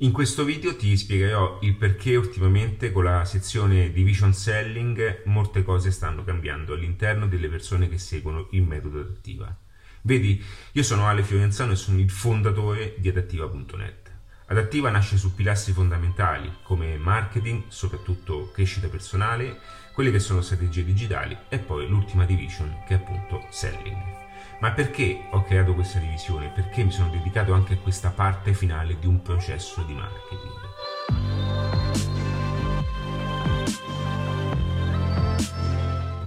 In questo video ti spiegherò il perché ultimamente con la sezione di Vision Selling molte cose stanno cambiando all'interno delle persone che seguono il metodo adattiva. Vedi, io sono Ale Fiorenzano e sono il fondatore di adattiva.net. Adattiva nasce su pilastri fondamentali come marketing, soprattutto crescita personale, quelle che sono strategie digitali e poi l'ultima division che è appunto selling. Ma perché ho creato questa divisione? Perché mi sono dedicato anche a questa parte finale di un processo di marketing?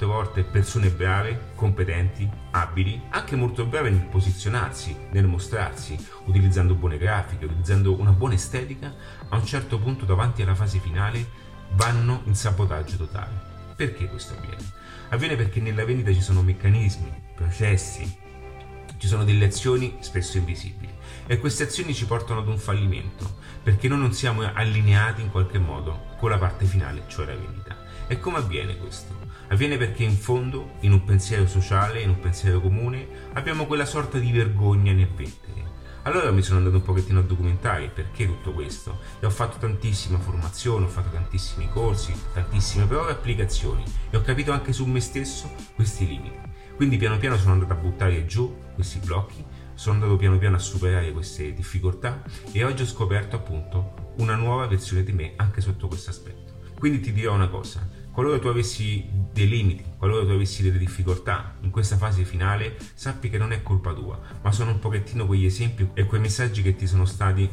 Molte volte persone brave, competenti, abili, anche molto brave nel posizionarsi, nel mostrarsi, utilizzando buone grafiche, utilizzando una buona estetica, a un certo punto davanti alla fase finale vanno in sabotaggio totale. Perché questo avviene? Avviene perché nella vendita ci sono meccanismi, processi, ci sono delle azioni spesso invisibili e queste azioni ci portano ad un fallimento perché noi non siamo allineati in qualche modo con la parte finale, cioè la vendita. E come avviene questo? Avviene perché in fondo, in un pensiero sociale, in un pensiero comune, abbiamo quella sorta di vergogna nel vendere. Allora mi sono andato un pochettino a documentare perché tutto questo e ho fatto tantissima formazione, ho fatto tantissimi corsi, tantissime prove e applicazioni e ho capito anche su me stesso questi limiti. Quindi piano piano sono andato a buttare giù questi blocchi, sono andato piano piano a superare queste difficoltà e oggi ho scoperto appunto una nuova versione di me anche sotto questo aspetto. Quindi ti dirò una cosa, qualora tu avessi dei limiti, qualora tu avessi delle difficoltà in questa fase finale, sappi che non è colpa tua, ma sono un pochettino quegli esempi e quei messaggi che ti sono stati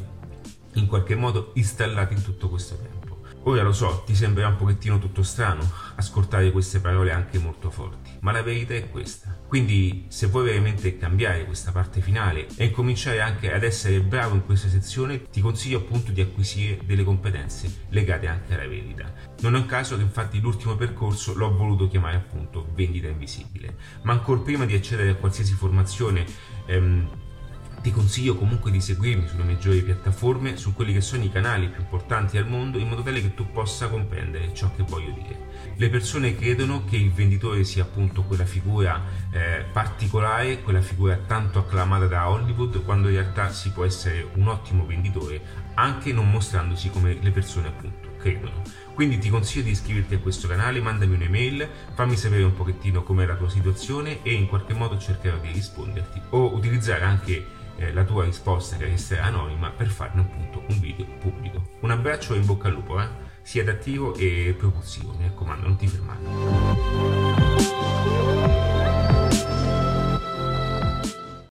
in qualche modo installati in tutto questo tempo. Ora lo so, ti sembrerà un pochettino tutto strano ascoltare queste parole anche molto forti, ma la verità è questa. Quindi se vuoi veramente cambiare questa parte finale e cominciare anche ad essere bravo in questa sezione, ti consiglio appunto di acquisire delle competenze legate anche alla vendita. Non è un caso che infatti l'ultimo percorso l'ho voluto chiamare appunto vendita invisibile, ma ancora prima di accedere a qualsiasi formazione ehm, ti consiglio comunque di seguirmi sulle maggiori piattaforme, su quelli che sono i canali più importanti al mondo, in modo tale che tu possa comprendere ciò che voglio dire. Le persone credono che il venditore sia appunto quella figura eh, particolare, quella figura tanto acclamata da Hollywood, quando in realtà si può essere un ottimo venditore anche non mostrandosi come le persone appunto credono. Quindi ti consiglio di iscriverti a questo canale, mandami un'email, fammi sapere un pochettino com'è la tua situazione e in qualche modo cercherò di risponderti o utilizzare anche eh, la tua risposta che resterà anonima per farne appunto un video pubblico. Un abbraccio e in bocca al lupo, eh? Sii adattivo e propulsivo, mi raccomando, non ti fermare.